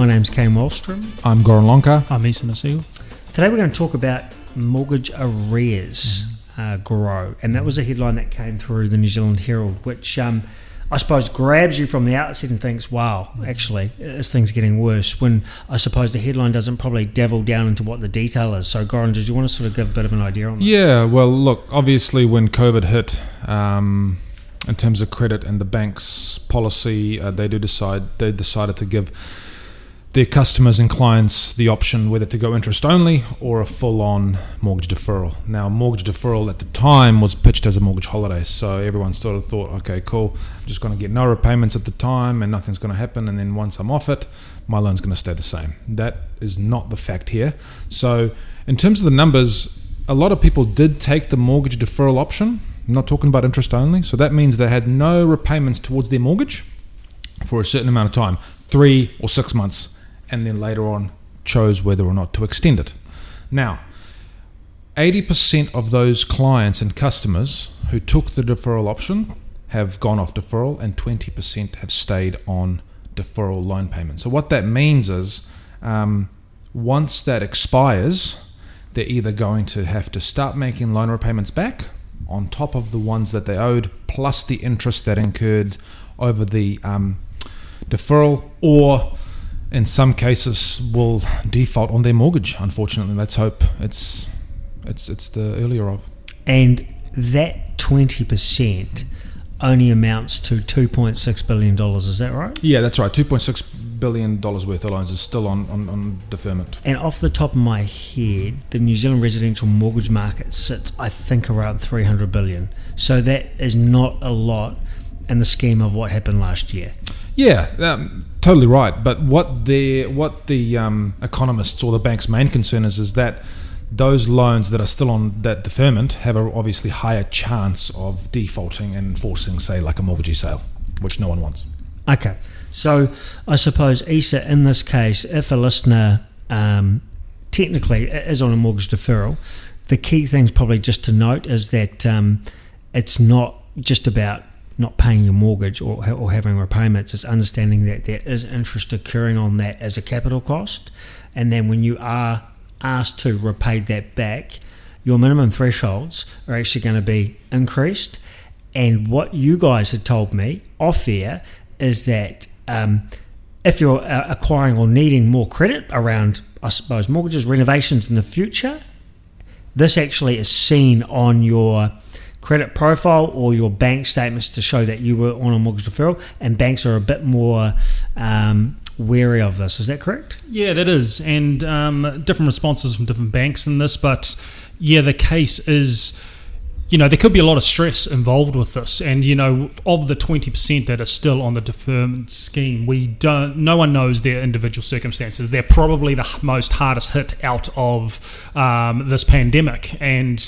My name's Kane Wallstrom. I'm Goran Lonka. I'm Isa Masil. Today we're going to talk about mortgage arrears uh, grow, and that was a headline that came through the New Zealand Herald, which um, I suppose grabs you from the outset and thinks, "Wow, actually, this thing's getting worse." When I suppose the headline doesn't probably delve down into what the detail is. So, Goran, did you want to sort of give a bit of an idea on that? Yeah, well, look, obviously, when COVID hit, um, in terms of credit and the bank's policy, uh, they do decide they decided to give their customers and clients the option whether to go interest only or a full on mortgage deferral. Now, mortgage deferral at the time was pitched as a mortgage holiday, so everyone sort of thought, okay, cool, I'm just going to get no repayments at the time and nothing's going to happen, and then once I'm off it, my loan's going to stay the same. That is not the fact here. So, in terms of the numbers, a lot of people did take the mortgage deferral option. I'm not talking about interest only, so that means they had no repayments towards their mortgage for a certain amount of time three or six months and then later on chose whether or not to extend it. Now, 80% of those clients and customers who took the deferral option have gone off deferral, and 20% have stayed on deferral loan payment. So, what that means is um, once that expires, they're either going to have to start making loan repayments back on top of the ones that they owed, plus the interest that incurred over the um, deferral, or in some cases will default on their mortgage. Unfortunately, let's hope it's it's it's the earlier of. And that twenty percent only amounts to two point six billion dollars. Is that right? Yeah, that's right. Two point six billion dollars worth of loans is still on, on, on deferment. And off the top of my head, the New Zealand residential mortgage market sits, I think, around three hundred billion. So that is not a lot in the scheme of what happened last year. Yeah, um, totally right. But what the what the um, economists or the bank's main concern is is that those loans that are still on that deferment have a obviously higher chance of defaulting and forcing, say, like a mortgagee sale, which no one wants. Okay, so I suppose Isa, in this case, if a listener um, technically is on a mortgage deferral, the key things probably just to note is that um, it's not just about not paying your mortgage or, or having repayments, it's understanding that there is interest occurring on that as a capital cost. And then when you are asked to repay that back, your minimum thresholds are actually going to be increased. And what you guys had told me off air is that um, if you're uh, acquiring or needing more credit around, I suppose, mortgages, renovations in the future, this actually is seen on your credit profile or your bank statements to show that you were on a mortgage deferral, and banks are a bit more um, wary of this. Is that correct? Yeah, that is, and um, different responses from different banks in this, but yeah, the case is. You know, there could be a lot of stress involved with this, and you know, of the twenty percent that are still on the deferment scheme, we don't. No one knows their individual circumstances. They're probably the most hardest hit out of um, this pandemic, and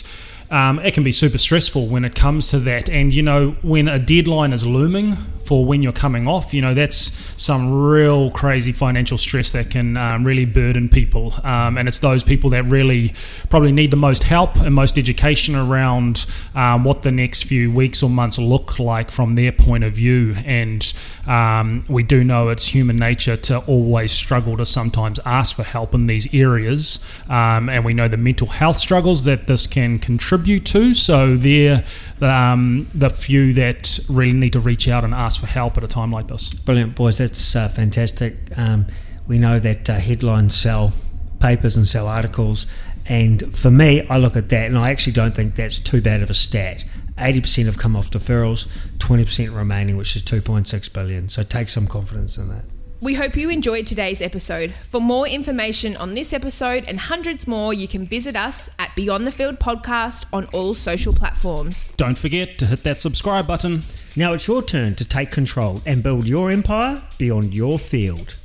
um, it can be super stressful when it comes to that. And you know, when a deadline is looming for when you're coming off, you know, that's some real crazy financial stress that can um, really burden people. Um, and it's those people that really probably need the most help and most education around um, what the next few weeks or months look like from their point of view. And um, we do know it's human nature to always struggle to sometimes ask for help in these areas. Um, and we know the mental health struggles that this can contribute to. So they're um, the few that really need to reach out and ask for help at a time like this. Brilliant, boys. That's uh, fantastic. Um, we know that uh, headlines sell papers and sell articles. And for me, I look at that and I actually don't think that's too bad of a stat. 80% have come off deferrals, 20% remaining, which is 2.6 billion. So take some confidence in that. We hope you enjoyed today's episode. For more information on this episode and hundreds more, you can visit us at Beyond the Field Podcast on all social platforms. Don't forget to hit that subscribe button. Now it's your turn to take control and build your empire beyond your field.